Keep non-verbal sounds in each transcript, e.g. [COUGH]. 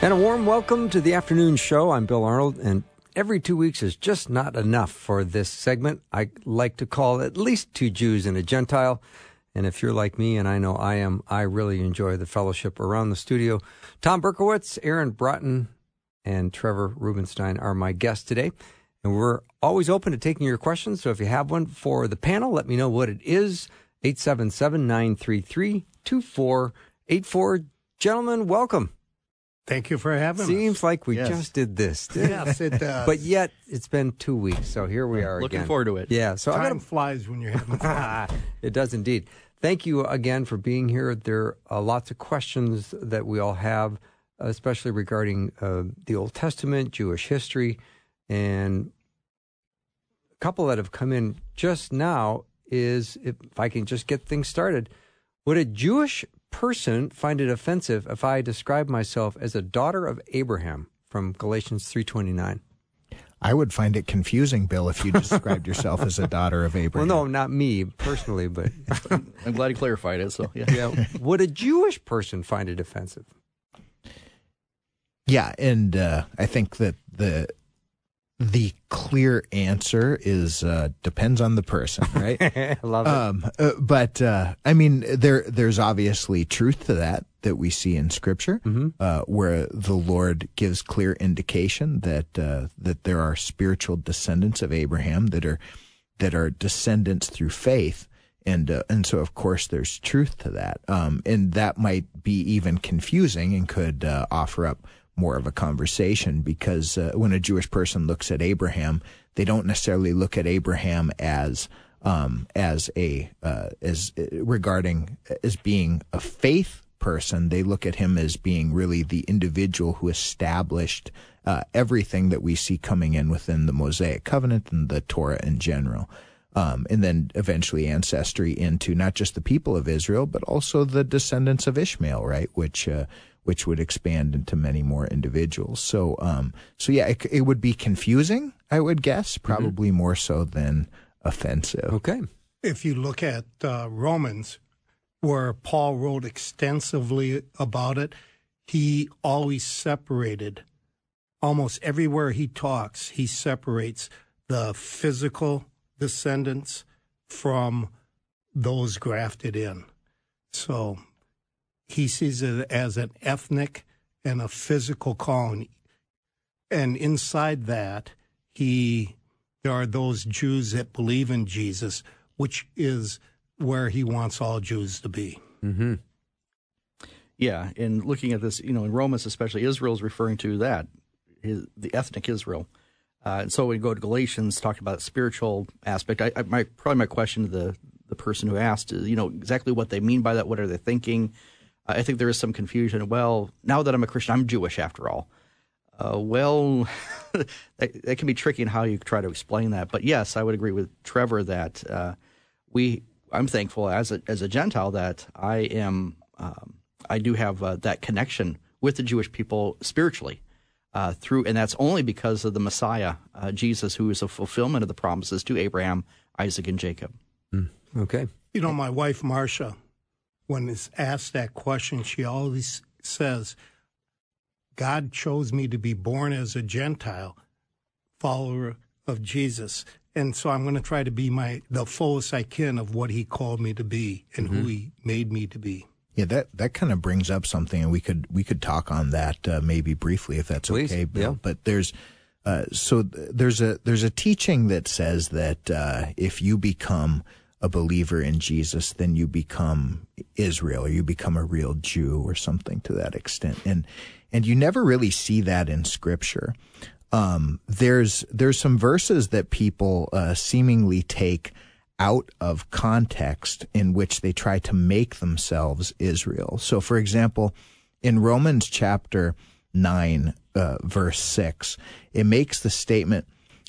And a warm welcome to the afternoon show. I'm Bill Arnold, and every two weeks is just not enough for this segment. I like to call at least two Jews and a Gentile. And if you're like me, and I know I am, I really enjoy the fellowship around the studio. Thom Berkowitz, Aaron Braaten, and Trevor Rubenstein are my guests today. And we're always open to taking your questions. So if you have one for the panel, let me know what it is. 877 933 2484. Gentlemen, welcome. Thank you for having Seems us. Seems like we yes. just did this. yes, it does. [LAUGHS] But yet it's been two weeks, so here we are Looking again. forward to it. Yeah, so time I gotta, flies when you're having fun. [LAUGHS] it does indeed. Thank you again for being here. There are lots of questions that we all have, especially regarding uh, the Old Testament, Jewish history, and a couple that have come in just now is if I can just get things started. Would a Jewish person find it offensive if I describe myself as a daughter of Abraham from Galatians 3:29? I would find it confusing, Bill, if you described yourself as a daughter of Abraham. Well, no, not me personally, but [LAUGHS] I'm glad you clarified it. So yeah, yeah. Would a Jewish person find it offensive? Yeah, and uh, I think that the the clear answer is uh, depends on the person, [LAUGHS] right? I love it. um, uh, but uh, I mean, there there's obviously truth to that that we see in Scripture, uh, where the Lord gives clear indication that uh, that there are spiritual descendants of Abraham that are that are descendants through faith. And uh, and so of course there's truth to that, um, and that might be even confusing and could uh, offer up more of a conversation because uh, when a Jewish person looks at Abraham, they don't necessarily look at Abraham as um, as a uh, as uh, regarding as being a faith person. They look at him as being really the individual who established uh, everything that we see coming in within the Mosaic covenant and the Torah in general. Um, and then eventually ancestry into not just the people of Israel, but also the descendants of Ishmael, right? Which uh, which would expand into many more individuals. So, um, so yeah, it, it would be confusing, I would guess, probably more so than offensive. Okay. if you look at uh, Romans, where Paul wrote extensively about it, he always separated. Almost everywhere he talks, he separates the physical descendants from those grafted in. So he sees it as an ethnic and a physical calling. And inside that, he there are those Jews that believe in Jesus, which is where he wants all Jews to be. Mm-hmm. yeah. And looking at this, you know, in Romans especially, Israel is referring to that, his, the ethnic Israel. Uh, and so we go to Galatians, talk about spiritual aspect. I, I my probably my question to the the person who asked is, you know, exactly what they mean by that. What are they thinking? I think there is some confusion. Well, now that I'm a Christian, I'm Jewish after all. Uh, well, [LAUGHS] that, that can be tricky in how you try to explain that. But yes, I would agree with Trevor that uh, we. I'm thankful as a as a Gentile that I am. Um, I do have uh, that connection with the Jewish people spiritually uh, through, and that's only because of the Messiah, uh, Jesus, who is a fulfillment of the promises to Abraham, Isaac, and Jacob. Okay. You know, my wife Marcia, when is asked that question, she always says, "God chose me to be born as a Gentile, follower of Jesus." And so I'm going to try to be my the fullest I can of what he called me to be and who he made me to be. Yeah, that that kind of brings up something, and we could we could talk on that uh, maybe briefly if that's Please, okay, Bill. yeah. But there's uh, so th- there's a there's a teaching that says that uh, if you become a believer in Jesus, then you become Israel, or you become a real Jew, or something to that extent. And and you never really see that in Scripture. Um, there's there's some verses that people uh, seemingly take out of context in which they try to make themselves Israel. So, for example, In Romans chapter 9, uh, verse 6, it makes the statement,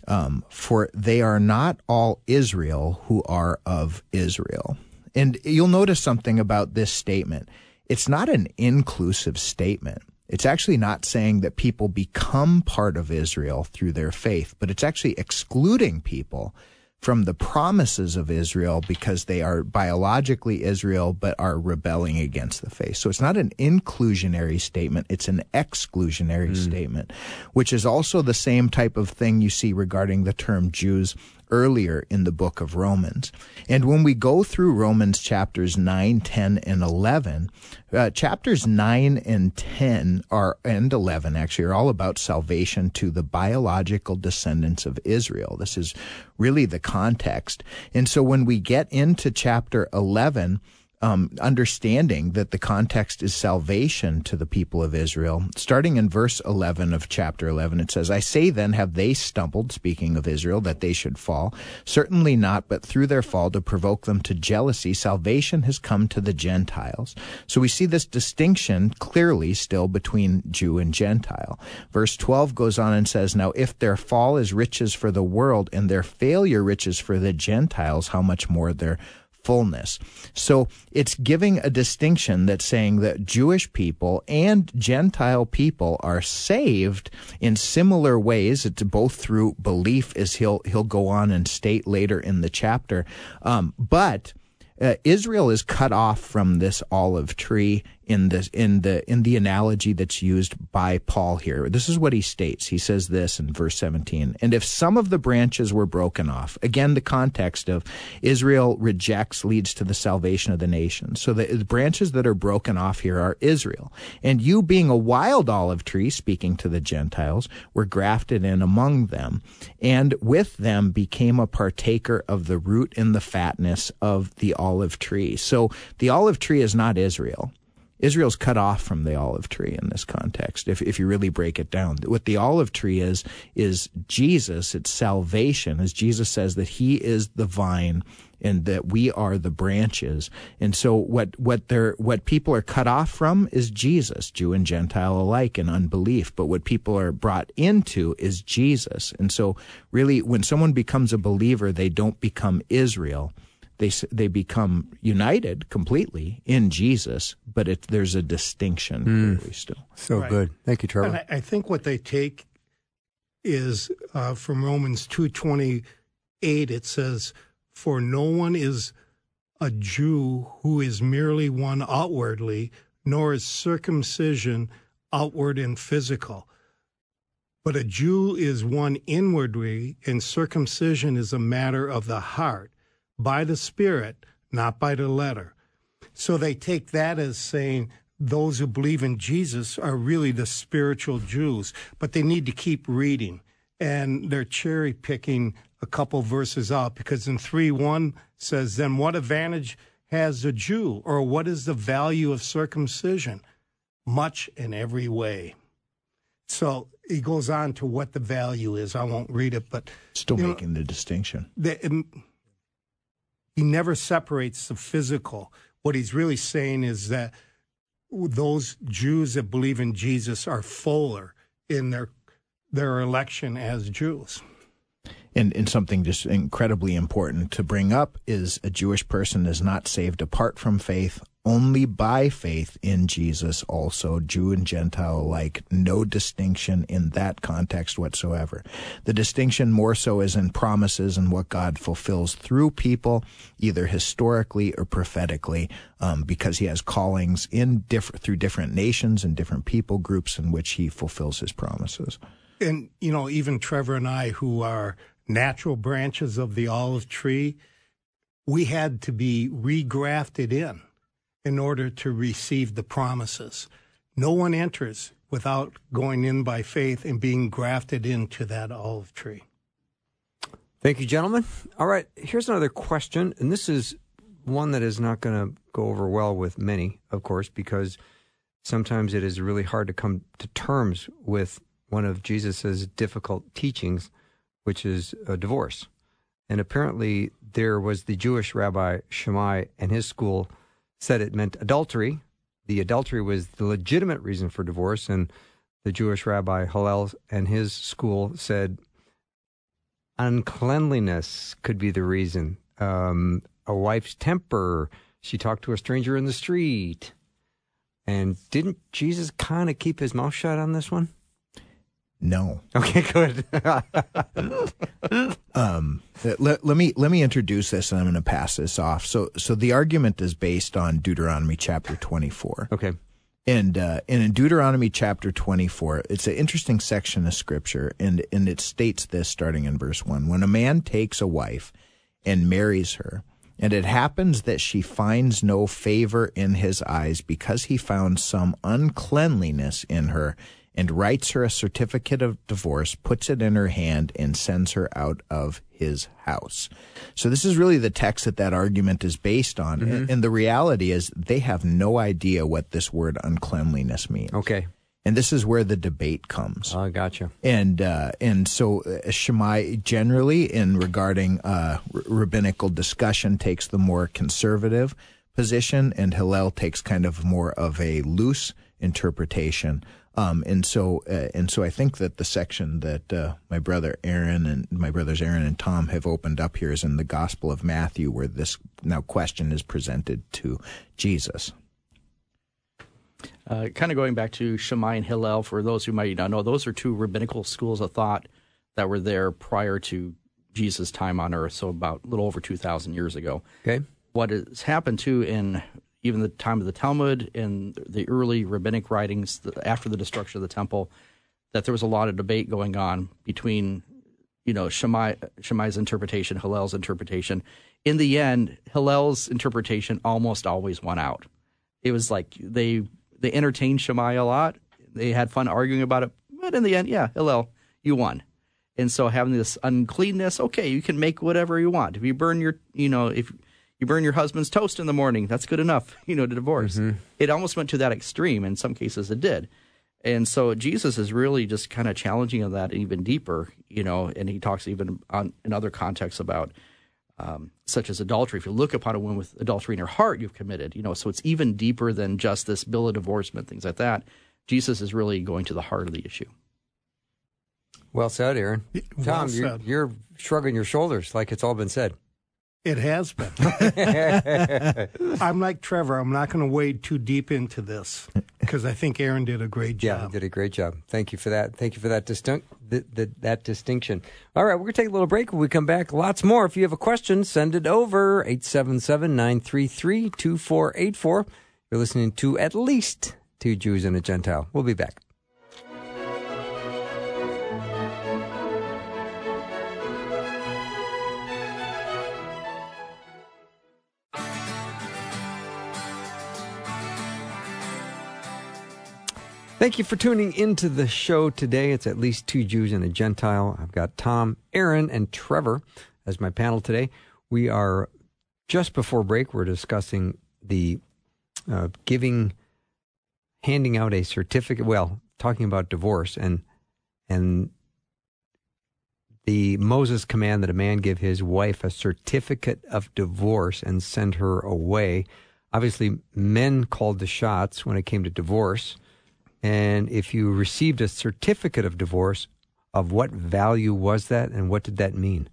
um, For they are not all Israel who are of Israel. And you'll notice something about this statement. It's not an inclusive statement. It's actually not saying that people become part of Israel through their faith, but it's actually excluding people from the promises of Israel because they are biologically Israel but are rebelling against the faith. So it's not an inclusionary statement, it's an exclusionary mm. statement, which is also the same type of thing you see regarding the term Jews earlier in the book of Romans. And when we go through Romans chapters 9, 10, and 11, uh, chapters 9 and 10 are, and 11 actually, are all about salvation to the biological descendants of Israel. This is really the context. And so when we get into chapter 11, um, understanding that the context is salvation to the people of Israel. Starting in verse 11 of chapter 11, it says, I say then, have they stumbled, speaking of Israel, that they should fall? Certainly not, but through their fall to provoke them to jealousy, salvation has come to the Gentiles. So we see this distinction clearly still between Jew and Gentile. Verse 12 goes on and says, Now if their fall is riches for the world and their failure riches for the Gentiles, how much more their fullness. So it's giving a distinction that's saying that Jewish people and Gentile people are saved in similar ways. It's both through belief, as he'll he'll go on and state later in the chapter. Um, but uh, Israel is cut off from this olive tree in this in the in the analogy that's used by Paul here. This is what he states. He says this in verse 17. And if some of the branches were broken off, again the context of Israel rejects leads to the salvation of the nation. So the, the branches that are broken off here are Israel. And you being a wild olive tree, speaking to the Gentiles, were grafted in among them, and with them became a partaker of the root and the fatness of the olive tree. So the olive tree is not Israel. Israel's cut off from the olive tree in this context. If if you really break it down, what the olive tree is is Jesus. It's salvation, as Jesus says that He is the vine and that we are the branches. And so what what they're what people are cut off from is Jesus, Jew and Gentile alike, in unbelief. But what people are brought into is Jesus. And so really, when someone becomes a believer, they don't become Israel they they become united completely in Jesus, but it, there's a distinction mm. still. So right. good, thank you, Trevor. I, I, think what they take is uh, from Romans two twenty eight. It says, "For no one is a Jew who is merely one outwardly, nor is circumcision outward and physical." But a Jew is one inwardly, and circumcision is a matter of the heart by the Spirit, not by the letter. So they take that as saying those who believe in Jesus are really the spiritual Jews, but they need to keep reading. And they're cherry picking a couple verses out because in 3 1 says, Then what advantage has a Jew, or what is the value of circumcision? Much in every way. So he goes on to what the value is. I won't read it, but still making know, the distinction. The, um, he never separates the physical. What he's really saying is that those Jews that believe in Jesus are fuller in their their election as Jews. And, and something just incredibly important to bring up is a Jewish person is not saved apart from faith, only by faith in Jesus, also, Jew and Gentile alike, no distinction in that context whatsoever. The distinction more so is in promises and what God fulfills through people, either historically or prophetically, um, because he has callings in different, through different nations and different people groups in which he fulfills his promises. And, you know, even Trevor and I, who are natural branches of the olive tree, we had to be regrafted in in order to receive the promises. No one enters without going in by faith and being grafted into that olive tree. Thank you, gentlemen. All right, here's another question, and this is one that is not going to go over well with many, of course, because sometimes it is really hard to come to terms with one of Jesus's difficult teachings, which is a divorce. And apparently, there was the Jewish rabbi Shammai and his school said it meant adultery, the adultery was the legitimate reason for divorce, and the Jewish rabbi Hillel and his school said uncleanliness could be the reason. Um, a wife's temper. She talked to a stranger in the street. And didn't Jesus kind of keep his mouth shut on this one? No. Okay, good. [LAUGHS] um, let, let me let me introduce this, and I'm going to pass this off. So, so the argument is based on Deuteronomy chapter 24. Okay. And uh, and in Deuteronomy chapter 24, it's an interesting section of scripture, and and it states this starting in verse one: When a man takes a wife and marries her, and it happens that she finds no favor in his eyes because he found some uncleanliness in her and writes her a certificate of divorce, puts it in her hand, and sends her out of his house. So this is really the text that that argument is based on. Mm-hmm. And, the reality is they have no idea what this word uncleanliness means. Okay. And this is where the debate comes. I Oh, gotcha. And uh, and so uh, Shammai generally, in regarding uh, r- rabbinical discussion, takes the more conservative position, and Hillel takes kind of more of a loose interpretation um, and so, uh, and so, I think that the section that uh, my brother Aaron and my brothers Aaron and Thom have opened up here is in the Gospel of Matthew, where this now question is presented to Jesus. Uh, kind of going back to Shammai and Hillel, for those who might not know, those are two rabbinical schools of thought that were there prior to Jesus' time on earth, so about a little over 2,000 years ago. Okay. What has happened too in even the time of the Talmud and the early rabbinic writings after the destruction of the temple, that there was a lot of debate going on between, you know, Shammai, Shammai's interpretation, Hillel's interpretation. In the end, Hillel's interpretation almost always won out. It was like they they entertained Shammai a lot. They had fun arguing about it, but in the end, yeah, Hillel, you won. And so having this uncleanness, okay, you can make whatever you want. If you burn your, you know, if you burn your husband's toast in the morning. That's good enough, [LAUGHS] you know, to divorce. Mm-hmm. It almost went to that extreme. In some cases, it did. And so Jesus is really just kind of challenging on that even deeper, you know, and he talks even on, in other contexts about um, such as adultery. If you look upon a woman with adultery in your heart, you've committed, you know, so it's even deeper than just this bill of divorcement, things like that. Jesus is really going to the heart of the issue. Well said, Aaron. Well Thom, said. You're, you're shrugging your shoulders like it's all been said. It has been. [LAUGHS] I'm like Trevor. I'm not going to wade too deep into this because I think Aaron did a great job. Yeah, he did a great job. Thank you for that. Thank you for that distinct that, that distinction. All right, we're going to take a little break. When we come back, lots more. If you have a question, send it over 877-933-2484. You're listening to at least two Jews and a Gentile. We'll be back. Thank you for tuning into the show today. It's at least two Jews and a Gentile. I've got Thom, Aaron, and Trevor as my panel today. We are just before break. We're discussing the uh, giving, handing out a certificate. Well, talking about divorce and and the Moses command that a man give his wife a certificate of divorce and send her away. Obviously, men called the shots when it came to divorce. And if you received a certificate of divorce, of what value was that and what did that mean?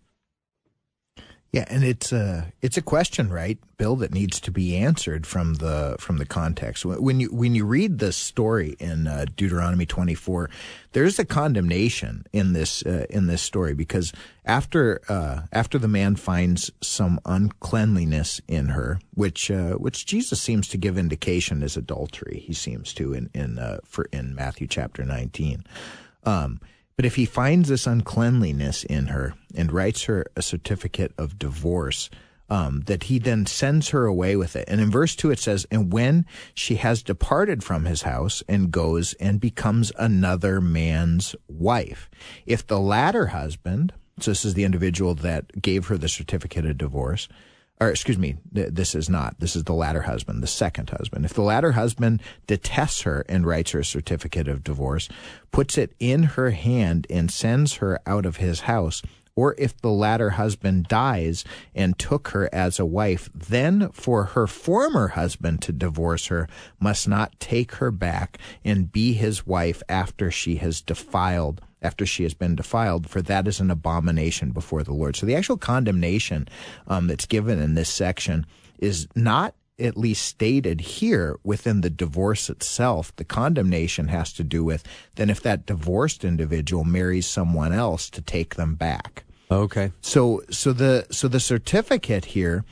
Yeah, and it's a it's a question, right, Bill, that needs to be answered from the from the context. When you when you read the story in uh, Deuteronomy 24, there's a condemnation in this uh, in this story because after uh, after the man finds some uncleanliness in her, which uh, which Jesus seems to give indication is adultery. He seems to in in uh, for in Matthew chapter 19. Um, but if he finds this uncleanliness in her and writes her a certificate of divorce, um, that he then sends her away with it. And in verse 2 it says, And when she has departed from his house and goes and becomes another man's wife, if the latter husband, so this is the individual that gave her the certificate of divorce, or excuse me, th- this is not. This is the latter husband, the second husband. If the latter husband detests her and writes her a certificate of divorce, puts it in her hand and sends her out of his house, or if the latter husband dies and took her as a wife, then for her former husband to divorce her must not take her back and be his wife after she has defiled after she has been defiled, for that is an abomination before the Lord. So the actual condemnation um, that's given in this section is not at least stated here within the divorce itself, the condemnation has to do with then if that divorced individual marries someone else to take them back. Okay. So so the so the certificate here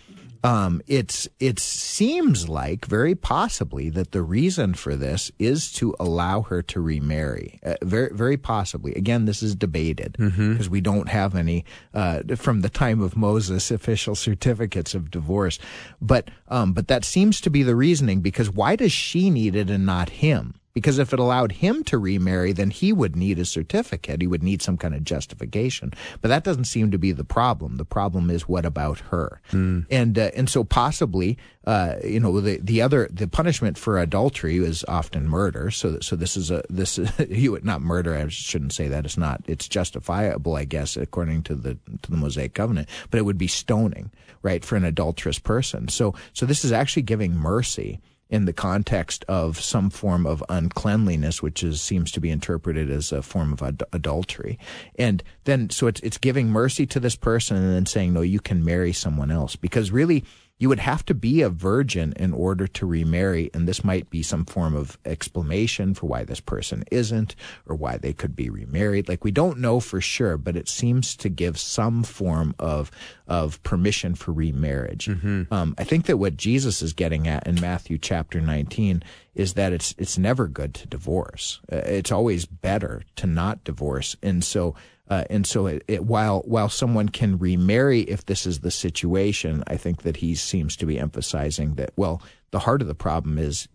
um, it's it seems like very possibly that the reason for this is to allow her to remarry. Uh, very very possibly. Again, this is debated because mm-hmm. we don't have any uh, from the time of Moses official [LAUGHS] certificates of divorce. But um, but that seems to be the reasoning because why does she need it and not him? Because if it allowed him to remarry, then he would need a certificate. He would need some kind of justification. But that doesn't seem to be the problem. The problem is what about her? Mm. And uh, and so possibly, uh, you know, the the other the punishment for adultery is often murder. So so this is a this is [LAUGHS] you not murder. I shouldn't say that. It's not. It's justifiable, I guess, according to the to the Mosaic covenant. But it would be stoning, right, for an adulterous person. So so this is actually giving mercy in the context of some form of uncleanliness, which is seems to be interpreted as a form of ad- adultery. And then, so it's it's giving mercy to this person and then saying, no, you can marry someone else because really you would have to be a virgin in order to remarry, and this might be some form of explanation for why this person isn't or why they could be remarried. Like we don't know for sure, but it seems to give some form of of permission for remarriage. Mm-hmm. Um, I think that what Jesus is getting at in Matthew chapter 19 is that it's it's never good to divorce. Uh, it's always better to not divorce, and so uh, and so, it, it, while while someone can remarry if this is the situation, I think that he seems to be emphasizing that. Well, the heart of the problem is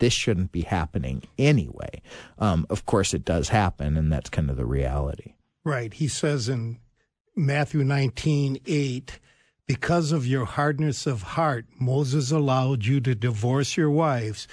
this shouldn't be happening anyway. Um, of course, it does happen, and that's kind of the reality. Right. He says in Matthew nineteen eight. Because of your hardness of heart, Moses allowed you to divorce your wives,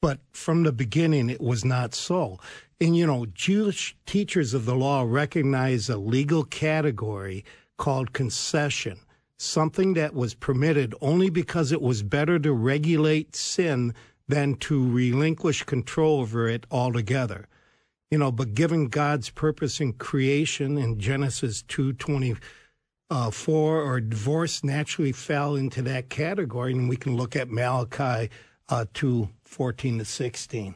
but from the beginning it was not so. And, you know, Jewish teachers of the law recognize a legal category called concession, something that was permitted only because it was better to regulate sin than to relinquish control over it altogether. You know, but given God's purpose in creation in Genesis 2:24 uh, or divorce naturally fell into that category, and we can look at Malachi uh, 2 14 to 16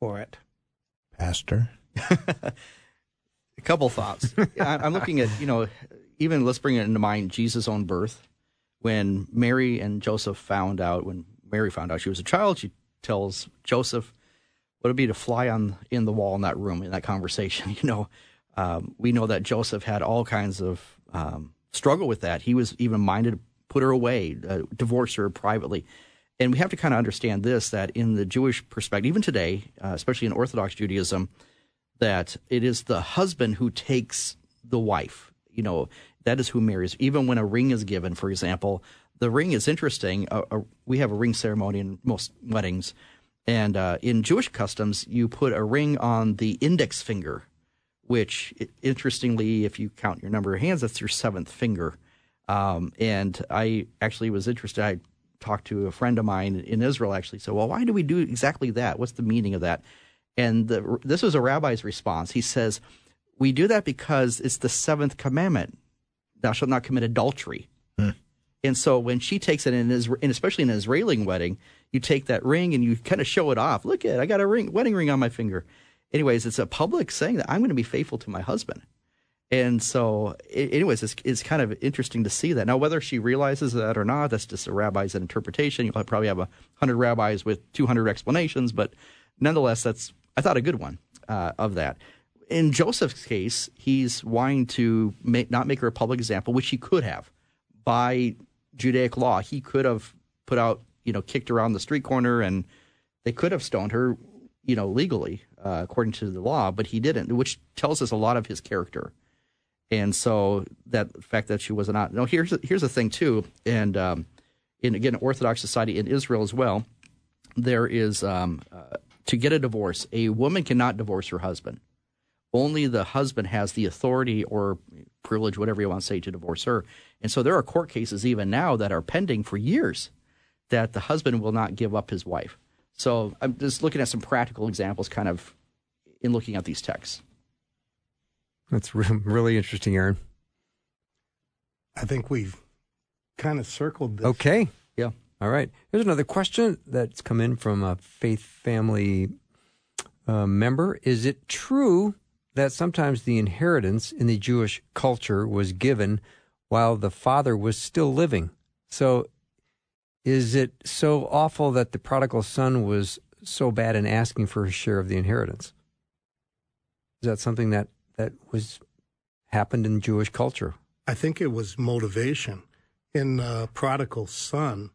for it. Pastor? [LAUGHS] a couple thoughts. I'm looking at, you know, even let's bring it into mind Jesus' own birth. When Mary and Joseph found out, when Mary found out she was a child, she tells Joseph what it'd be to fly on in the wall in that room in that conversation. [LAUGHS] You know, um, we know that Joseph had all kinds of um, struggle with that. He was even minded to put her away, uh, divorce her privately and we have to kind of understand this that in the Jewish perspective, even today, uh, especially in Orthodox Judaism, that it is the husband who takes the wife. You know, that is who marries. Even when a ring is given, for example, the ring is interesting. Uh, uh, we have a ring ceremony in most weddings. And uh, in Jewish customs, you put a ring on the index finger, which, interestingly, if you count your number of hands, that's your seventh finger. Um, and I actually was interested. I talked to a friend of mine in Israel actually said, "Well, why do we do exactly that? What's the meaning of that?" And the, this was a rabbi's response. He says, "We do that because it's the seventh commandment: Thou shalt not commit adultery." Hmm. And so when she takes it in, and especially in an Israeli wedding, you take that ring and you kind of show it off. Look at, I got a ring, wedding ring on my finger. Anyways, it's a public saying that I'm going to be faithful to my husband. And so, anyways, it's, it's kind of interesting to see that. Now, whether she realizes that or not, that's just a rabbi's interpretation. You'll probably have a hundred rabbis with 200 explanations, but nonetheless, that's, I thought, a good one uh, of that. In Joseph's case, he's wanting to make, not make her a public example, which he could have. By Judaic law, he could have put out, you know, kicked on the street corner and they could have stoned her, you know, legally, uh, according to the law, but he didn't, which tells us a lot of his character and so that fact that she was not. No, here's here's the thing too, and um, in again Orthodox society in Israel as well, there is um, uh, to get a divorce, a woman cannot divorce her husband. only the husband has the authority or privilege, whatever you want to say, to divorce her. And so there are court cases even now that are pending for years that the husband will not give up his wife. So I'm just looking at some practical examples, kind of in looking at these texts. That's re- really interesting, Aaron. I think we've kind of circled this. Okay. Yeah. All right. Here's another question that's come in from a faith family uh, member. Is it true that sometimes the inheritance in the Jewish culture was given while the father was still living? So is it so awful that the prodigal son was so bad in asking for his share of the inheritance? Is that something that, that was happened in Jewish culture? I think it was motivation. In uh, Prodigal Son,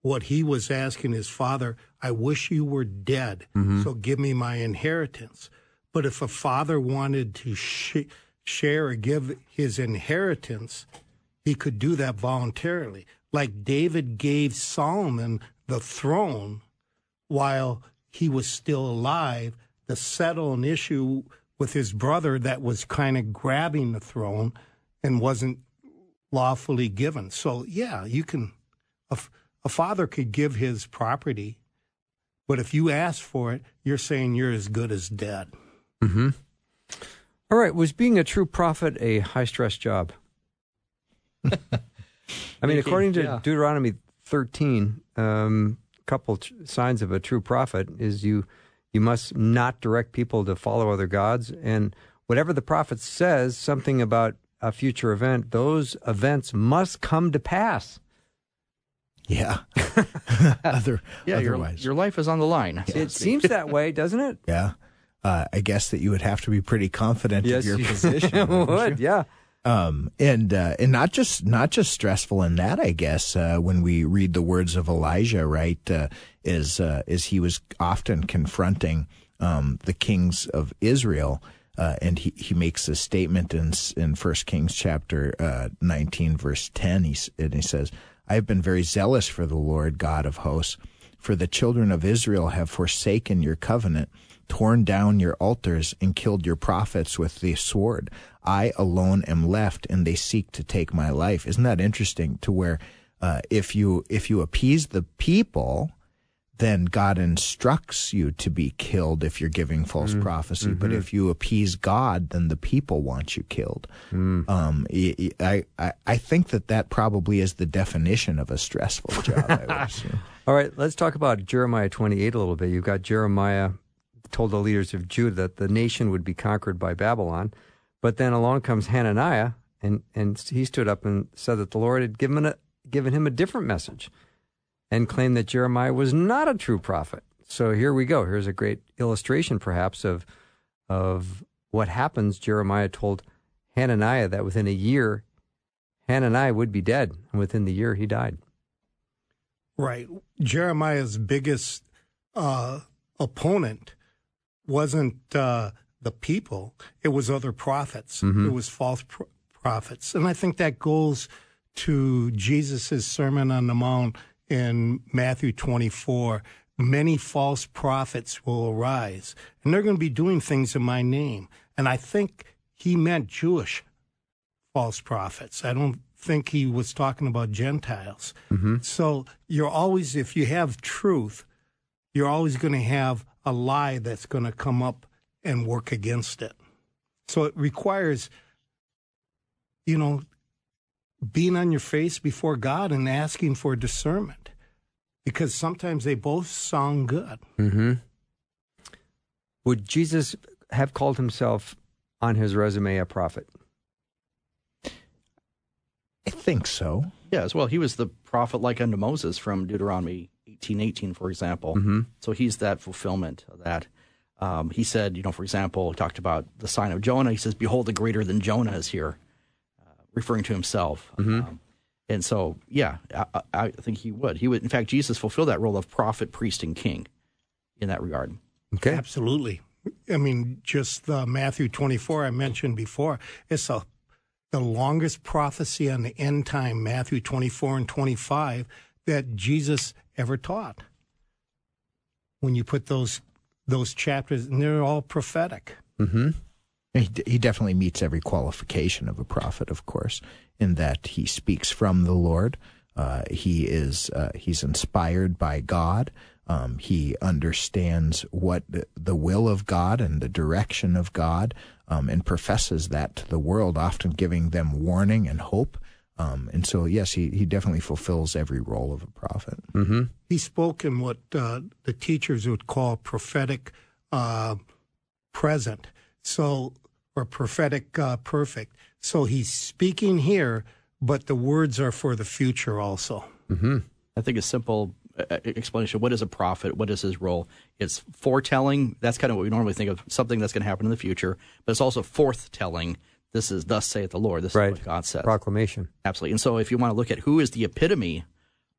what he was asking his father, I wish you were dead, so give me my inheritance. But if a father wanted to sh- share or give his inheritance, he could do that voluntarily. Like David gave Solomon the throne while he was still alive to settle an issue with his brother that was kind of grabbing the throne and wasn't lawfully given. So, yeah, you can, a father could give his property, but if you ask for it, you're saying you're as good as dead. Mm-hmm. All right. Was being a true prophet a high stress job? [LAUGHS] I mean, Thinking, according to yeah. Deuteronomy 13, um, a couple t- signs of a true prophet is you you must not direct people to follow other gods, and whatever the prophet says, something about a future event, those events must come to pass. Yeah. [LAUGHS] Other, Yeah, your, otherwise. your life is on the line. so to It seems that way, doesn't it? [LAUGHS] yeah. Uh, I guess that you would have to be pretty confident of your you position. [LAUGHS] wouldn't would. you? Yeah. Um, and uh, and not just not just stressful in that, I guess. Uh, when we read the words of Elijah, right, uh, is uh, is he was often confronting um, the kings of Israel, uh, and he, he makes a statement in in First Kings chapter uh, nineteen, verse ten. He and he says, "I have been very zealous for the Lord God of hosts, for the children of Israel have forsaken your covenant." Torn down your altars and killed your prophets with the sword. I alone am left, and they seek to take my life. Isn't that interesting? To where uh, if you if you appease the people, then God instructs you to be killed if you're giving false prophecy. But if you appease God, then the people want you killed. Um, I, I- I think that that probably is the definition of a stressful job. I would [LAUGHS] assume. All right, let's talk about Jeremiah 28 a little bit. You've got Jeremiah told the leaders of Judah that the nation would be conquered by Babylon. But then along comes Hananiah, and, and he stood up and said that the Lord had given, a, given him a different message and claimed that Jeremiah was not a true prophet. So here we go. Here's a great illustration, perhaps, of, of what happens. Jeremiah told Hananiah that within a year, Hananiah would be dead. And within the year, he died. Right. Jeremiah's biggest uh, opponent wasn't uh, the people, it was other prophets. It was false pro- prophets. And I think that goes to Jesus' Sermon on the Mount in Matthew 24. Many false prophets will arise, and they're going to be doing things in my name. And I think he meant Jewish false prophets. I don't think he was talking about Gentiles. So you're always, if you have truth, you're always going to have a lie that's going to come up and work against it. So it requires, you know, being on your face before God and asking for discernment because sometimes they both sound good. Mm-hmm. Would Jesus have called himself on his resume a prophet? I think so. Yes. well. He was the prophet like unto Moses from Deuteronomy eighteen eighteen, for example. Mm-hmm. So he's that fulfillment of that. Um, he said, you know, for example, he talked about the sign of Jonah. He says, "Behold, the greater than Jonah is here," uh, referring to himself. Um, and so, yeah, I, I- I think he would. He would. In fact, Jesus fulfilled that role of prophet, priest, and king in that regard. Okay. Absolutely. I mean, just the Matthew 24 I mentioned before, it's a, the longest prophecy on the end time, Matthew 24 and 25, that Jesus ever taught. When you put those those chapters, and they're all prophetic. Mm-hmm. He, he definitely meets every qualification of a prophet, of course, in that he speaks from the Lord. Uh, he is uh, he's inspired by God. Um, he understands what the, the, will of God and the direction of God, um, and professes that to the world, often giving them warning and hope. Um, and so, yes, he, he definitely fulfills every role of a prophet. Mm-hmm. He spoke in what uh, the teachers would call prophetic uh, present. So, or prophetic uh, perfect. So he's speaking here, but the words are for the future also. Mm-hmm. I think a simple uh, explanation what is a prophet? What is his role? It's foretelling. That's kind of what we normally think of something that's going to happen in the future, but it's also forthtelling. This is thus saith the Lord. This right. is what God says. Proclamation. Absolutely. And so if you want to look at who is the epitome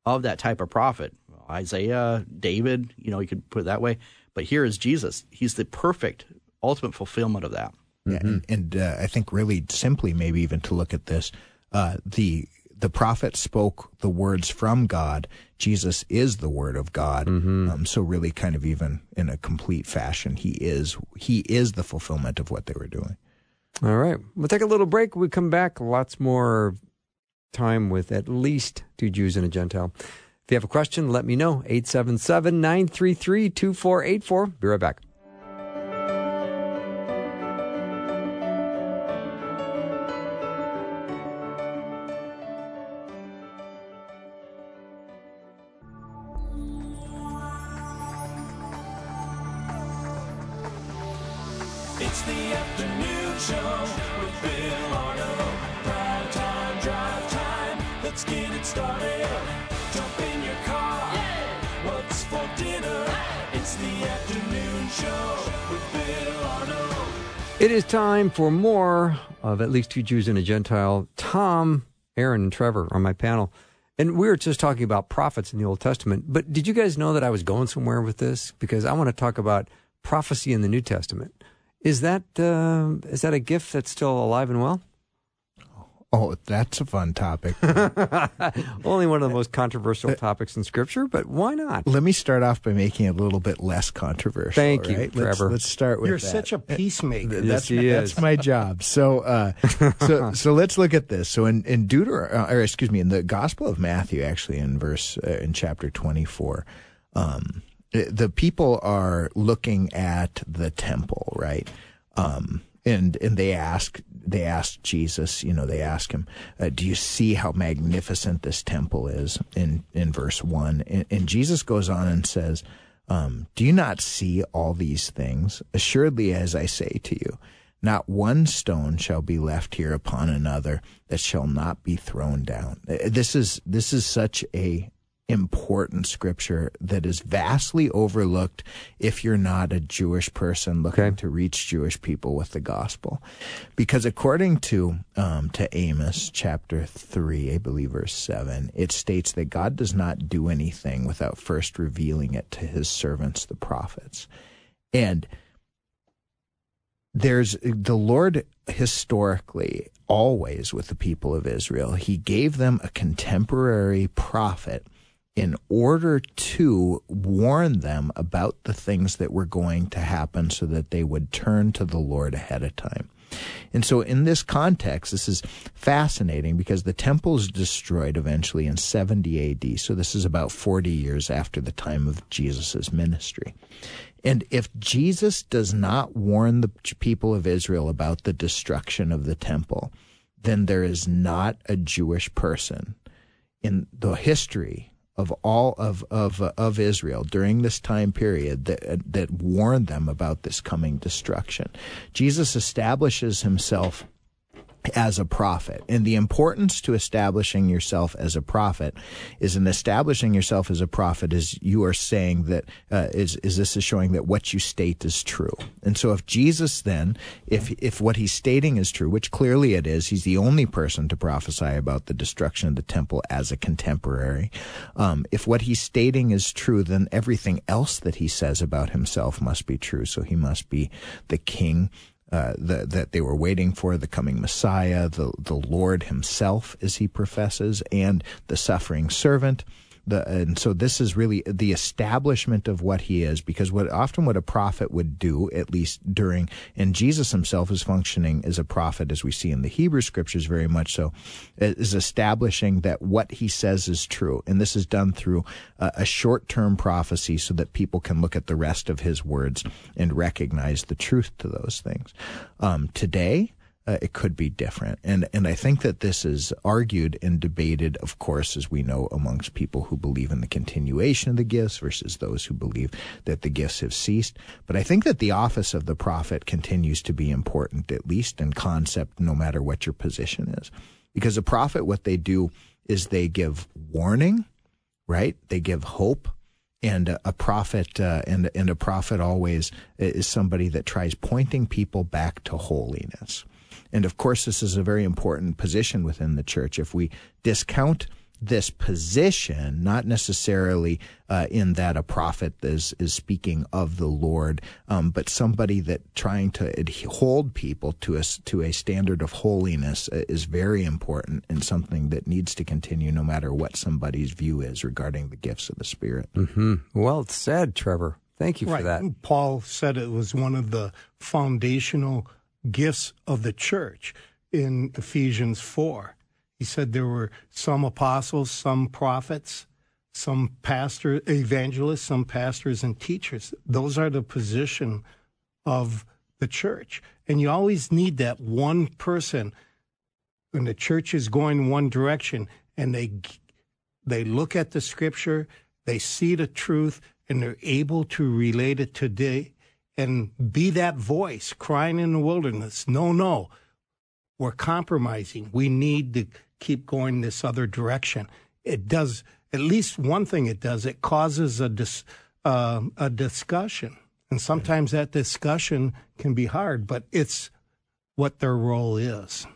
of that type of prophet, well, Isaiah, David, you know, you could put it that way. But here is Jesus. He's the perfect, ultimate fulfillment of that. Mm-hmm. and, and uh, I think really simply, maybe even to look at this, uh, the the prophet spoke the words from God. Jesus is the word of God. Mm-hmm. Um, so really, kind of even in a complete fashion, he is he is the fulfillment of what they were doing. All right, we'll take a little break. We come back. Lots more time with at least two Jews and a Gentile. If you have a question, let me know. 877 933 2484. Be right back. It's the afternoon show with Bill Arnold. Prime time, drive time. Let's get it started. Jump in your car. What's for dinner? It's the afternoon show with Bill Arnold. It is time for more of At Least Two Jews and a Gentile. Thom, Aaron, and Trevor on my panel. And we were just talking about prophets in the Old Testament. But did you guys know that I was going somewhere with this? Because I want to talk about prophecy in the New Testament. Is that uh, is that a gift that's still alive and well? Oh, that's a fun topic. [LAUGHS] Only one of the most controversial topics in Scripture, but why not? Let me start off by making it a little bit less controversial. Thank you, right? Trevor. Let's, let's start with You're that. such a peacemaker. Yes, that's, he that's my job. So, uh, so, [LAUGHS] so let's look at this. So, in in Deuter, uh, or excuse me, in the Gospel of Matthew, actually, in verse uh, in chapter twenty four, um, the people are looking at the temple, right? Um, and and they ask they ask Jesus, you know, they ask him, uh, "Do you see how magnificent this temple is?" In in verse one, and, and Jesus goes on and says, um, "Do you not see all these things? Assuredly, as I say to you." Not one stone shall be left here upon another that shall not be thrown down. Uh, This is this is such a important scripture that is vastly overlooked if you're not a Jewish person looking Okay. to reach Jewish people with the gospel. Because according to um, to Amos chapter three, I believe verse seven, it states that God does not do anything without first revealing it to his servants, the prophets. And there's the Lord historically always with the people of Israel, he gave them a contemporary prophet in order to warn them about the things that were going to happen so that they would turn to the Lord ahead of time. And so, in this context, this is fascinating because the temple is destroyed eventually in 70 AD. So, this is about 40 years after the time of Jesus' ministry. And if Jesus does not warn the people of Israel about the destruction of the temple, then there is not a Jewish person in the history of all of of uh, of Israel during this time period that uh, that warned them about this coming destruction. Jesus establishes himself as a prophet. And the importance to establishing yourself as a prophet is in establishing yourself as a prophet is you are saying that uh, is is this is showing that what you state is true. And so if Jesus then if if what he's stating is true, which clearly it is, he's the only person to prophesy about the destruction of the temple as a contemporary. Um, if what he's stating is true, then everything else that he says about himself must be true. So he must be the king uh, the, that they were waiting for the coming Messiah, the, the Lord himself, as he professes, and the suffering servant, The, and so this is really the establishment of what he is, because what often what a prophet would do, at least during, and Jesus himself is functioning as a prophet, as we see in the Hebrew scriptures very much so, is establishing that what he says is true. And this is done through a, a short term prophecy so that people can look at the rest of his words and recognize the truth to those things. Um, today, uh, it could be different. And and I think that this is argued and debated, of course, as we know, amongst people who believe in the continuation of the gifts versus those who believe that the gifts have ceased. But I think that the office of the prophet continues to be important, at least in concept, no matter what your position is. Because a prophet, what they do is they give warning, right? They give hope. And a, prophet, uh, and and a prophet always is somebody that tries pointing people back to holiness. And of course, this is a very important position within the church. If we discount this position, not necessarily uh, in that a prophet is is speaking of the Lord, um, but somebody that trying to hold people to a to a standard of holiness uh, is very important and something that needs to continue no matter what somebody's view is regarding the gifts of the Spirit. Mm-hmm. Well said, Trevor. Thank you right. for that. Paul said it was one of the foundational gifts of the church in Ephesians 4. He said there were some apostles, some prophets, some pastors, evangelists, some pastors and teachers. Those are the position of the church. And you always need that one person when the church is going one direction and they they look at the scripture, they see the truth and they're able to relate it today and be that voice crying in the wilderness. No, no, we're compromising. We need to keep going this other direction. It does at least one thing. It does. It causes a dis, uh, a discussion, and sometimes that discussion can be hard. But it's what their role is.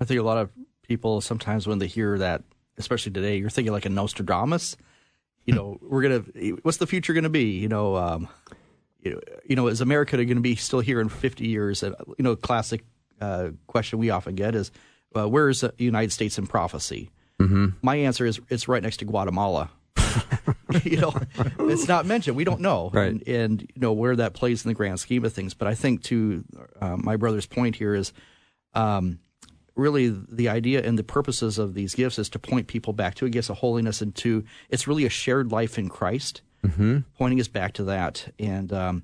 I think a lot of people sometimes when they hear that, especially today, you're thinking like a Nostradamus. You know, we're gonna. What's the future gonna be? You know. Um, you know, is America going to be still here in 50 years? And, you know, classic uh, question we often get is, uh, where is the United States in prophecy? Mm-hmm. My answer is it's right next to Guatemala. [LAUGHS] you know, it's not mentioned. We don't know, right. and, and, you know where that plays in the grand scheme of things. But I think to uh, my brother's point here is, um, really the idea and the purposes of these gifts is to point people back to a gift of holiness and to it's really a shared life in Christ mm-hmm. pointing us back to that. And um,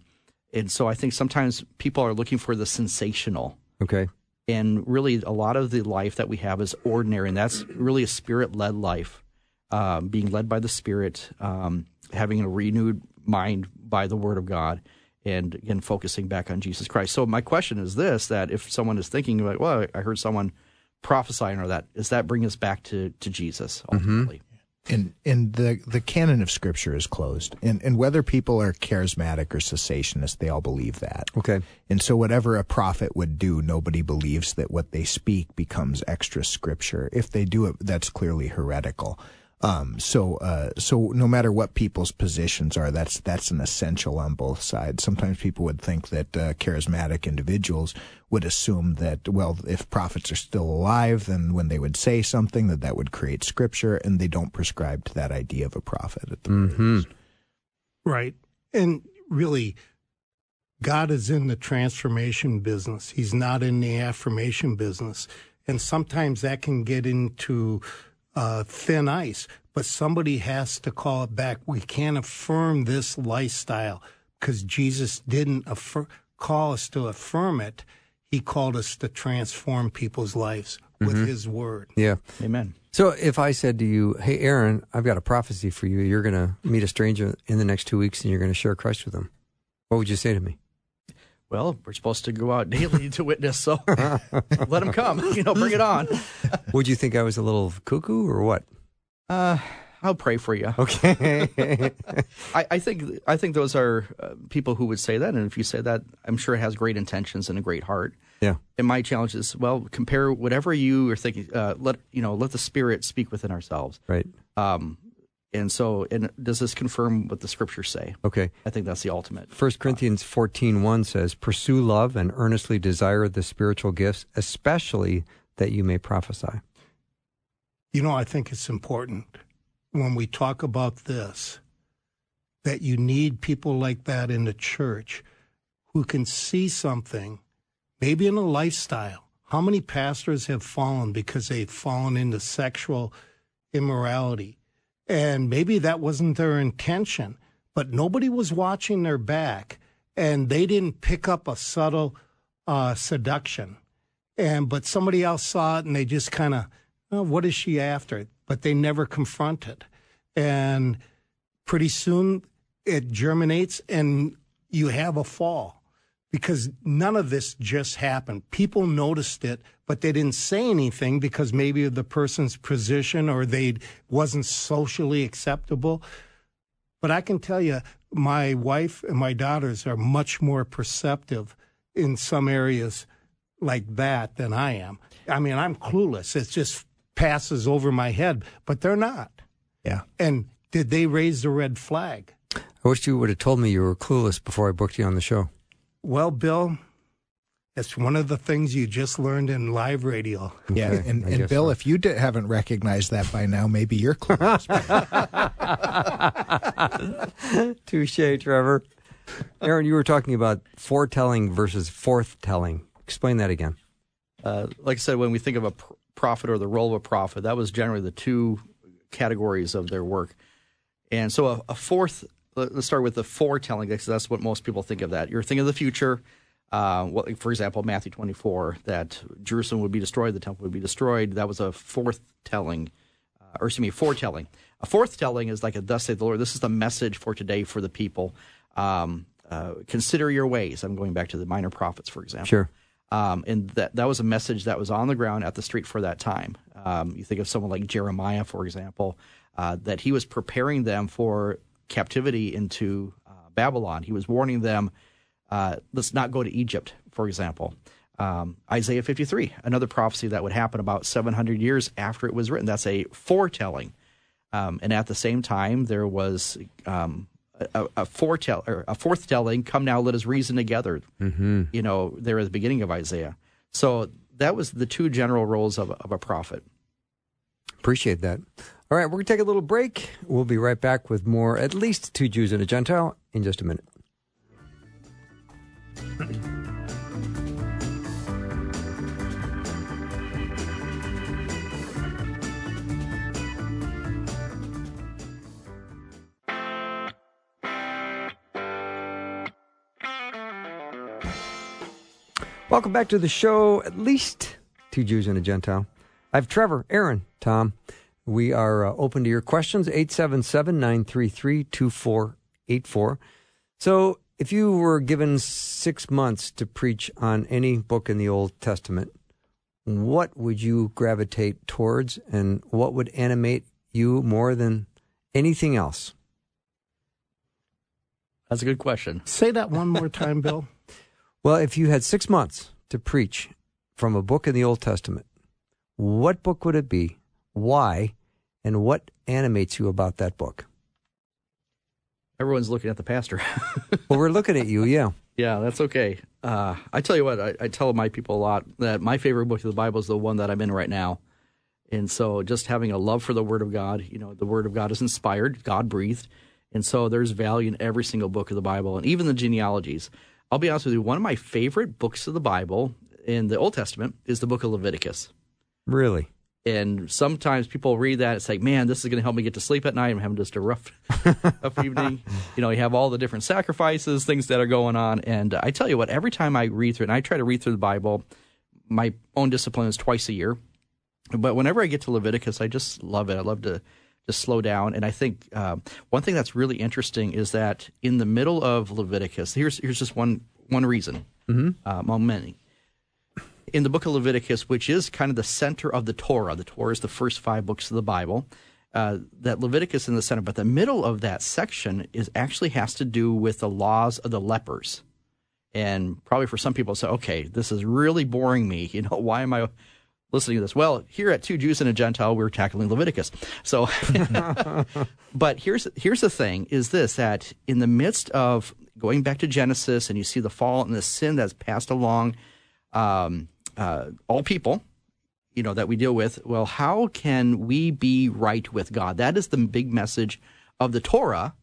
and so I think sometimes people are looking for the sensational. Okay. And really, a lot of the life that we have is ordinary, and that's really a spirit led life, um, being led by the Spirit, um, having a renewed mind by the Word of God, and again, focusing back on Jesus Christ. So, my question is this that if someone is thinking, like, well, I heard someone prophesying or that, does that bring us back to, to Jesus ultimately? Mm-hmm and and the the canon of scripture is closed. And and whether people are charismatic or cessationist they all believe that. Okay. And so whatever a prophet would do nobody believes that what they speak becomes extra scripture. If they do it that's clearly heretical um, so, uh, so no matter what people's positions are, that's that's an essential on both sides. Sometimes people would think that uh, charismatic individuals would assume that, well, if prophets are still alive, then when they would say something, that that would create scripture, and they don't prescribe to that idea of a prophet at the mm-hmm. Right, and really, God is in the transformation business. He's not in the affirmation business, and sometimes that can get into uh, thin ice, but somebody has to call it back. We can't affirm this lifestyle because Jesus didn't affir- call us to affirm it. He called us to transform people's lives with Mm-hmm. His Word. Yeah. Amen. So if I said to you, "Hey, Aaron, I've got a prophecy for you. You're going to meet a stranger in the next two weeks, and you're going to share Christ with them," what would you say to me? Well, we're supposed to go out [LAUGHS] daily to witness, so [LAUGHS] let them come. [LAUGHS] You know, bring it on. Would you think I was a little cuckoo or what? Uh, I'll pray for you. Okay. I, I think I think those are uh, people who would say that, and if you say that, I'm sure it has great intentions and a great heart. yeah. And my challenge is, well, compare whatever you are thinking. Uh, let you know, let the Spirit speak within ourselves. Right. Um, and so, and does this confirm what the Scriptures say? Okay. I think that's the ultimate. 1 Corinthians 14:1 says, "Pursue love and earnestly desire the spiritual gifts, especially that you may prophesy." You know, I think it's important when we talk about this that you need people like that in the church who can see something, maybe in a lifestyle. How many pastors have fallen because they've fallen into sexual immorality? And maybe that wasn't their intention, but nobody was watching their back and they didn't pick up a subtle uh, seduction. And but somebody else saw it and they just kind of, oh, what is she after? But they never confronted. And pretty soon it germinates and you have a fall because none of this just happened. People noticed it, but they didn't say anything because maybe of the person's position or they wasn't socially acceptable. But I can tell you, my wife and my daughters are much more perceptive in some areas like that than I am. I mean, I'm clueless. It just passes over my head, but they're not. Yeah. And did they raise the red flag? I wish you would have told me you were clueless before I booked you on the show. Well, Bill, it's one of the things you just learned in live radio. Yeah, Okay, and, and Bill, so. if you di- haven't recognized that by now, maybe you're close. [LAUGHS] Touche, Trevor. Aaron, you were talking about foretelling versus forthtelling. Explain that again. Uh, like I said, when we think of a pr- prophet or the role of a prophet, that was generally the two categories of their work. And so a, a fourth, let- let's start with the foretelling, because that's what most people think of that. You're thinking of the future. Uh, well, for example, Matthew 24, that Jerusalem would be destroyed, the temple would be destroyed. That was a foretelling, uh, or excuse me, foretelling. A foretelling is like a thus saith the Lord. This is the message for today for the people. Um, uh, consider your ways. I'm going back to the minor prophets, for example. Sure. Um, and that that was a message that was on the ground at the street for that time. Um, you think of someone like Jeremiah, for example, uh, that he was preparing them for captivity into uh, Babylon. He was warning them, uh, let's not go to Egypt, for example. Um, Isaiah 53, another prophecy that would happen about 700 years after it was written. That's a foretelling. Um, and at the same time, there was um, a, a foretell or a forthtelling. Come now, let us reason together. Mm-hmm. You know, there at the beginning of Isaiah. So that was the two general roles of, of a prophet. Appreciate that. All right, we're going to take a little break. We'll be right back with more, at least two Jews and a Gentile, in just a minute. Welcome back to the show, at least two Jews and a Gentile. I have Trevor, Aaron, Thom. We are uh, open to your questions, 877 933 2484. So, if you were given six months to preach on any book in the Old Testament, what would you gravitate towards and what would animate you more than anything else? That's a good question. Say that one more time, Bill. [LAUGHS] Well, if you had six months to preach from a book in the Old Testament, what book would it be? Why? And what animates you about that book? Everyone's looking at the pastor. [LAUGHS] Well, we're looking at you, yeah. yeah, that's okay. Uh, I tell you what, I, I tell my people a lot that my favorite book of the Bible is the one that I'm in right now. And so just having a love for the Word of God, you know, the Word of God is inspired, God breathed. And so there's value in every single book of the Bible and even the genealogies. I'll be honest with you, one of my favorite books of the Bible in the Old Testament is the book of Leviticus. Really? And sometimes people read that, it's like, man, this is going to help me get to sleep at night. I'm having just a rough, [LAUGHS] rough evening. You know, you have all the different sacrifices, things that are going on. And I tell you what, every time I read through it, and I try to read through the Bible, my own discipline is twice a year. But whenever I get to Leviticus, I just love it. I love to just slow down. And I think um, one thing that's really interesting is that in the middle of Leviticus, here's here's just one one reason, mm-hmm. uh, among many. In the book of Leviticus, which is kind of the center of the Torah, the Torah is the first five books of the Bible. Uh, that Leviticus in the center, but the middle of that section is actually has to do with the laws of the lepers. And probably for some people, say, okay, this is really boring me. [LAUGHS] You know, why am I listening to this? Well, here at Two Jews and a Gentile, we're tackling Leviticus. So, [LAUGHS] but here's here's the thing: is this that in the midst of going back to Genesis, and you see the fall and the sin that's passed along um, uh, all people, you know, that we deal with. Well, how can we be right with God? That is the big message of the Torah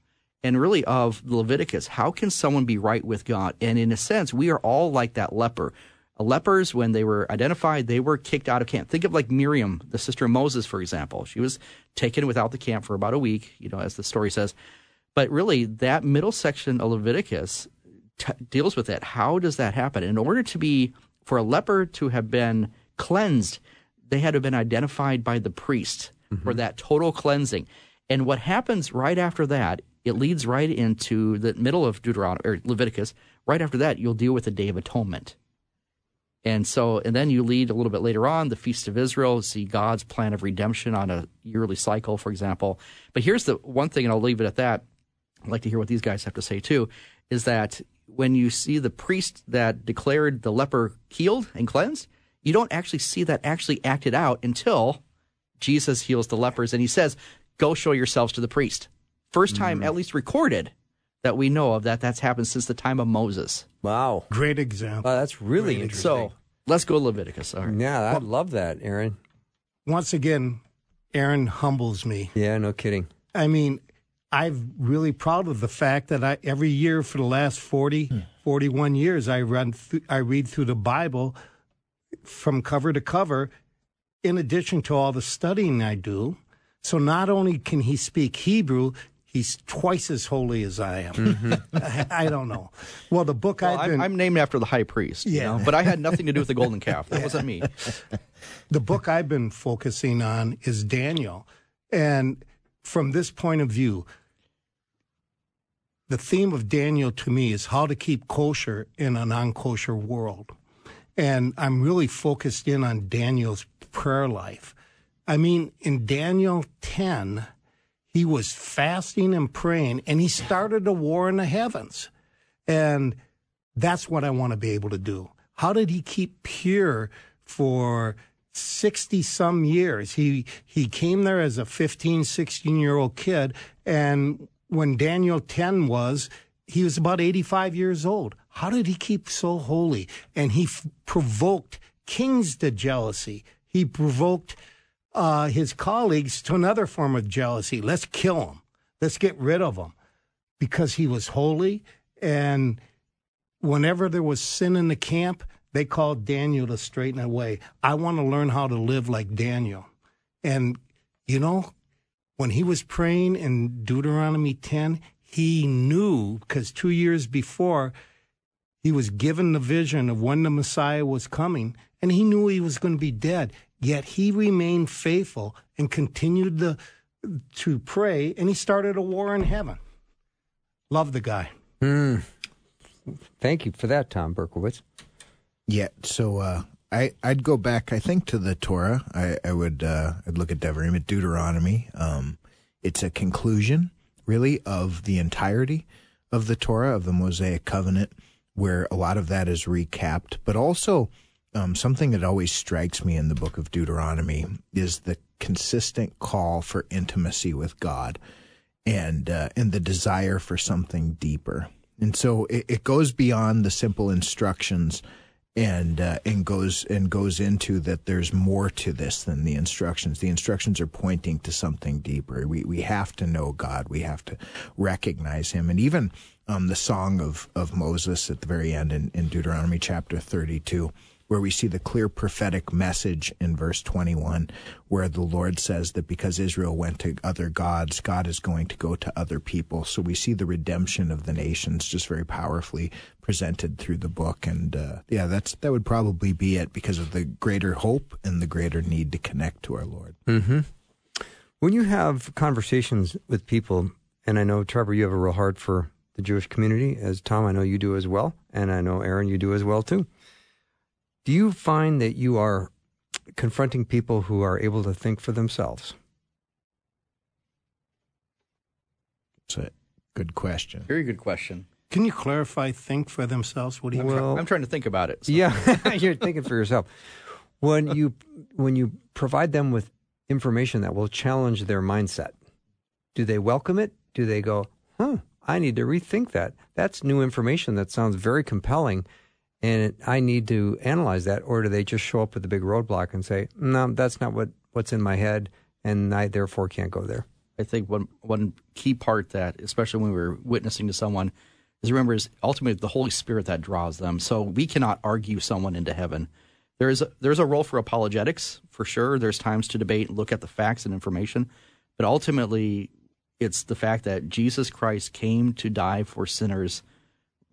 and really of Leviticus. How can someone be right with God? And in a sense, we are all like that leper. Lepers, when they were identified, they were kicked out of camp. Think of like Miriam, the sister of Moses, for example. She was taken without the camp for about a week, you know, as the story says. But really, that middle section of Leviticus t- deals with that. How does that happen? In order to be, for a leper to have been cleansed, they had to have been identified by the priest for mm-hmm. that total cleansing. And what happens right after that, it leads right into the middle of Deuteronomy or Leviticus. Right after that, you'll deal with the Day of Atonement. And so, and then you lead a little bit later on the Feast of Israel, see God's plan of redemption on a yearly cycle, for example. But here's the one thing, and I'll leave it at that. I'd like to hear what these guys have to say too, is that when you see the priest that declared the leper healed and cleansed, you don't actually see that actually acted out until Jesus heals the lepers and he says, Go show yourselves to the priest. First mm-hmm. time, at least recorded, that we know of that that's happened since the time of Moses. Wow. Great example. Wow, that's really Great interesting. So let's go Leviticus. All right. yeah, I love that, Aaron. Once again, Aaron humbles me. Yeah, no kidding. I mean, I'm really proud of the fact that I every year for the last 40, hmm. 41 years, I run th- I read through the Bible from cover to cover, in addition to all the studying I do. So not only can he speak Hebrew, he's twice as holy as I am. I, mm-hmm. [LAUGHS] I don't know. Well, the book Well, I've I'm, been I'm named after the high priest, you Yeah. know, but I had nothing to do with the golden calf. That wasn't me. [LAUGHS] the book I've been focusing on is Daniel. And from this point of view, the theme of Daniel to me is how to keep kosher in a non kosher world. And I'm really focused in on Daniel's prayer life. I mean, in Daniel 10, he was fasting and praying, and he started a war in the heavens. And that's what I want to be able to do. How did he keep pure for 60 some years? He, he came there as a 15, 16 year old kid. And when Daniel 10 was, he was about 85 years old. How did he keep so holy? And he f- provoked kings to jealousy. He provoked uh, his colleagues to another form of jealousy. Let's kill him. Let's get rid of him because he was holy. And whenever there was sin in the camp, they called Daniel to straighten away. I want to learn how to live like Daniel. And, you know, when he was praying in Deuteronomy 10, he knew because two years before, he was given the vision of when the Messiah was coming, and he knew he was going to be dead. Yet he remained faithful and continued the, to pray, and he started a war in heaven. Love the guy. Hmm. Thank you for that, Thom Berkowitz. Yeah, so uh, I I'd go back. I think to the Torah. I I would uh, I'd look at Devarim at Deuteronomy. Um, it's a conclusion, really, of the entirety of the Torah of the Mosaic Covenant, where a lot of that is recapped. But also, um, something that always strikes me in the Book of Deuteronomy is the consistent call for intimacy with God and uh, and the desire for something deeper. And so it, it goes beyond the simple instructions and uh, and goes and goes into that there's more to this than the instructions. The instructions are pointing to something deeper. We we have to know God. We have to recognize Him. And even um, the song of of Moses at the very end in, in Deuteronomy chapter 32 where we see the clear prophetic message in verse 21, where the Lord says that because Israel went to other gods, God is going to go to other people. So we see the redemption of the nations just very powerfully presented through the book. And uh, yeah, that's that would probably be it because of the greater hope and the greater need to connect to our Lord. When you have conversations with people, and I know Trevor, you have a real heart for the Jewish community, as Thom, I know you do as well, and I know Aaron, you do as well too. Do you find that you are confronting people who are able to think for themselves? It's a good question. Very good question. Can you clarify think for themselves? What do you Well, I'm trying to think about it. so- Yeah, [LAUGHS] you're thinking for yourself. When you when you provide them with information that will challenge their mindset, do they welcome it? Do they go, "Huh, I need to rethink that. That's new information that sounds very compelling." And it, I need to analyze that, or do they just show up with a big roadblock and say, "No, that's not what what's in my head, and I therefore can't go there." I think one one key part that, especially when we're witnessing to someone, is remember is ultimately the Holy Spirit that draws them. So we cannot argue someone into heaven. There is a, there's a role for apologetics for sure. There's times to debate and look at the facts and information, but ultimately, it's the fact that Jesus Christ came to die for sinners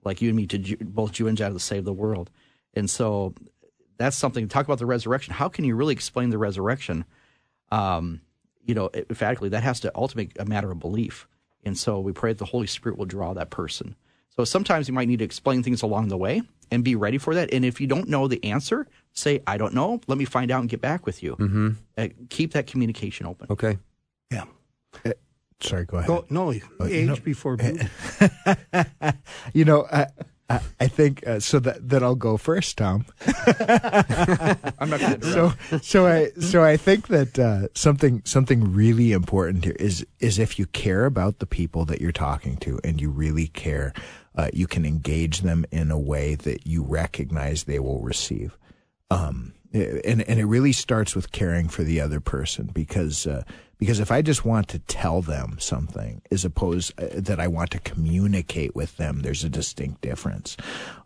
like you and me, to Jew, both Jew and Gentile, to save the world. And so that's something. Talk about the resurrection. How can you really explain the resurrection? Um, you know, emphatically, that has to ultimately a matter of belief. And so we pray that the Holy Spirit will draw that person. So sometimes you might need to explain things along the way and be ready for that. And if you don't know the answer, say, I don't know. Let me find out and get back with you. Mm-hmm. Uh, keep that communication open. Okay. Yeah. Sorry, go ahead. Go, no, age know- before beauty. [LAUGHS] You know, I, I, I think uh, so that that I'll go first, Thom. [LAUGHS] I'm not going to so so I so I think that uh, something something really important here is is if you care about the people that you're talking to and you really care, uh, you can engage them in a way that you recognize they will receive. Um, and and it really starts with caring for the other person because uh, because if I just want to tell them something as opposed uh, that I want to communicate with them, there's a distinct difference.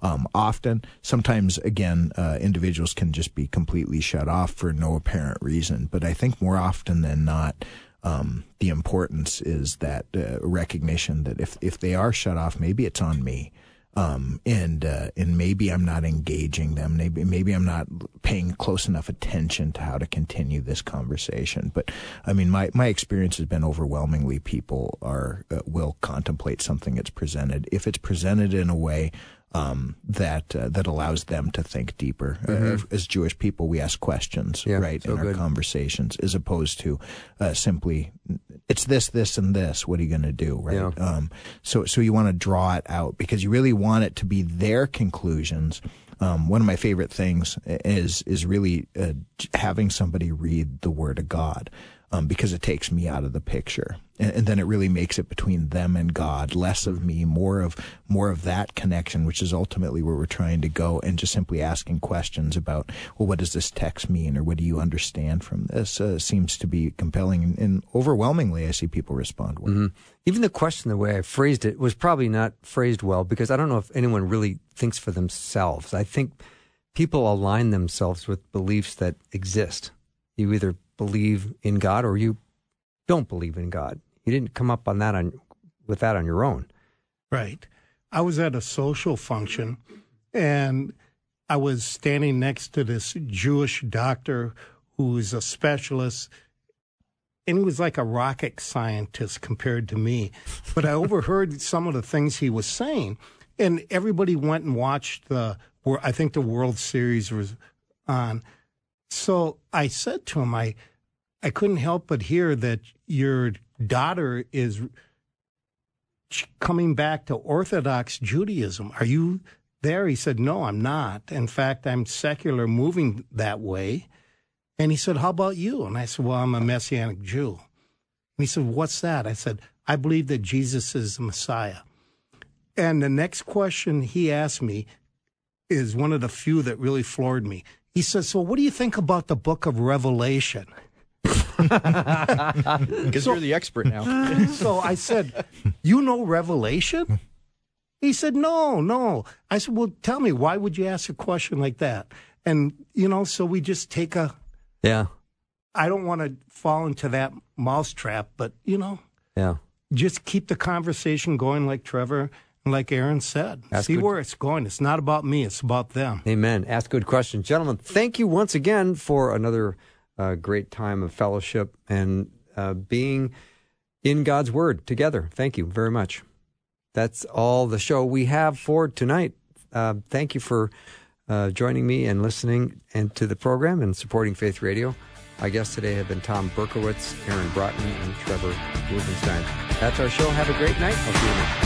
Um, often, sometimes again, uh, individuals can just be completely shut off for no apparent reason. But I think more often than not. Um, the importance is that uh, recognition that if, if they are shut off, maybe it's on me um, and uh, and maybe I'm not engaging them. Maybe maybe I'm not paying close enough attention to how to continue this conversation. But I mean, my my experience has been overwhelmingly people are uh, will contemplate something that's presented if it's presented in a way. Um, that uh, that allows them to think deeper. Uh, as Jewish people, we ask questions, Yeah, right, so in our conversations, as opposed to uh, simply, it's this, this, and this. What are you going to do, right? Yeah. Um, so, so you want to draw it out because you really want it to be their conclusions. Um, one of my favorite things is is really uh, having somebody read the Word of God. Um, because it takes me out of the picture, and, and then it really makes it between them and God, less of me, more of more of that connection, which is ultimately where we're trying to go, and just simply asking questions about, well, what does this text mean, or what do you understand from this? Uh, seems to be compelling, and, and overwhelmingly, I see people respond well. Even the question, the way I phrased it, was probably not phrased well because I don't know if anyone really thinks for themselves. I think people align themselves with beliefs that exist. You either believe in God or you don't believe in God. You didn't come up on that on with that on your own. Right. I was at a social function and I was standing next to this Jewish doctor who is a specialist. And he was like a rocket scientist compared to me. But I overheard [LAUGHS] some of the things he was saying. And everybody went and watched the, I think the World Series was on. So I said to him, I, I couldn't help but hear that your daughter is coming back to Orthodox Judaism. Are you there? He said, No, I'm not. In fact, I'm secular, moving that way. And he said, How about you? And I said, Well, I'm a Messianic Jew. And he said, What's that? I said, I believe that Jesus is the Messiah. And the next question he asked me is one of the few that really floored me. He says, So, what do you think about the book of Revelation? [LAUGHS] Because you're the expert now. [LAUGHS] so I said, You know Revelation? He said, No, no. I said, Well, tell me, why would you ask a question like that? And, you know, so we just take a, Yeah. I don't want to fall into that mousetrap, but, you know, Yeah. just keep the conversation going like Trevor and like Aaron said. That's See good. where it's going. It's not about me, it's about them. Amen. Ask good questions. Gentlemen, thank you once again for another uh, great time of fellowship and uh, being in God's Word together. Thank you very much. That's all the show we have for tonight. Uh, thank you for uh, joining me and listening and to the program and supporting Faith Radio. My guests today have been Thom Berkowitz, Aaron Braaten, and Trevor Rubenstein. That's our show. Have a great night. I'll see you next.